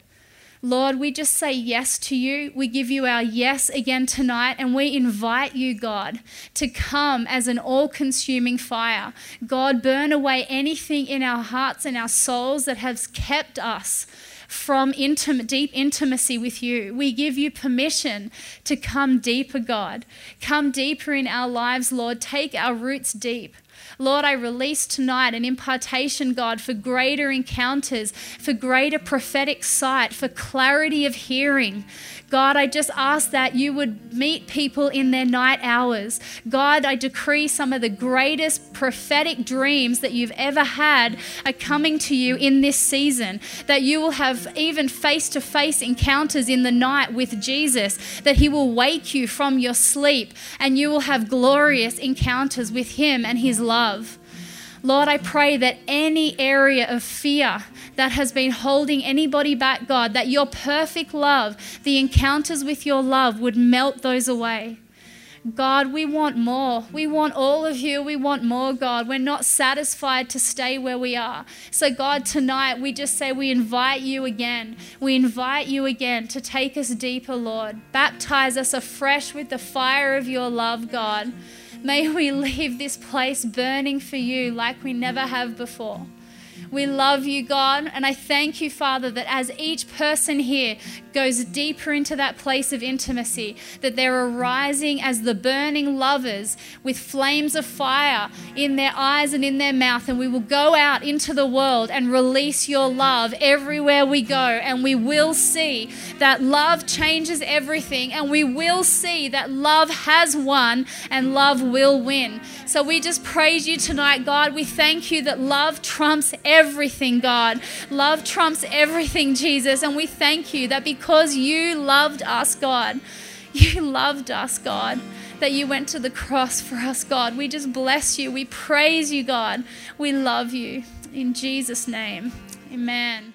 Lord, we just say yes to you. We give you our yes again tonight, and we invite you, God, to come as an all consuming fire. God, burn away anything in our hearts and our souls that has kept us from intimate, deep intimacy with you. We give you permission to come deeper, God. Come deeper in our lives, Lord. Take our roots deep. Lord, I release tonight an impartation, God, for greater encounters, for greater prophetic sight, for clarity of hearing. God, I just ask that you would meet people in their night hours. God, I decree some of the greatest prophetic dreams that you've ever had are coming to you in this season. That you will have even face to face encounters in the night with Jesus, that he will wake you from your sleep and you will have glorious encounters with him and his love. Lord, I pray that any area of fear that has been holding anybody back, God, that your perfect love, the encounters with your love, would melt those away. God, we want more. We want all of you. We want more, God. We're not satisfied to stay where we are. So, God, tonight we just say we invite you again. We invite you again to take us deeper, Lord. Baptize us afresh with the fire of your love, God. May we leave this place burning for you like we never have before. We love you, God, and I thank you, Father, that as each person here goes deeper into that place of intimacy, that they're arising as the burning lovers with flames of fire in their eyes and in their mouth. And we will go out into the world and release your love everywhere we go. And we will see that love changes everything. And we will see that love has won and love will win. So we just praise you tonight, God. We thank you that love trumps everything, God. Love trumps everything, Jesus. And we thank you that because you loved us, God. You loved us, God, that you went to the cross for us, God. We just bless you. We praise you, God. We love you. In Jesus' name, amen.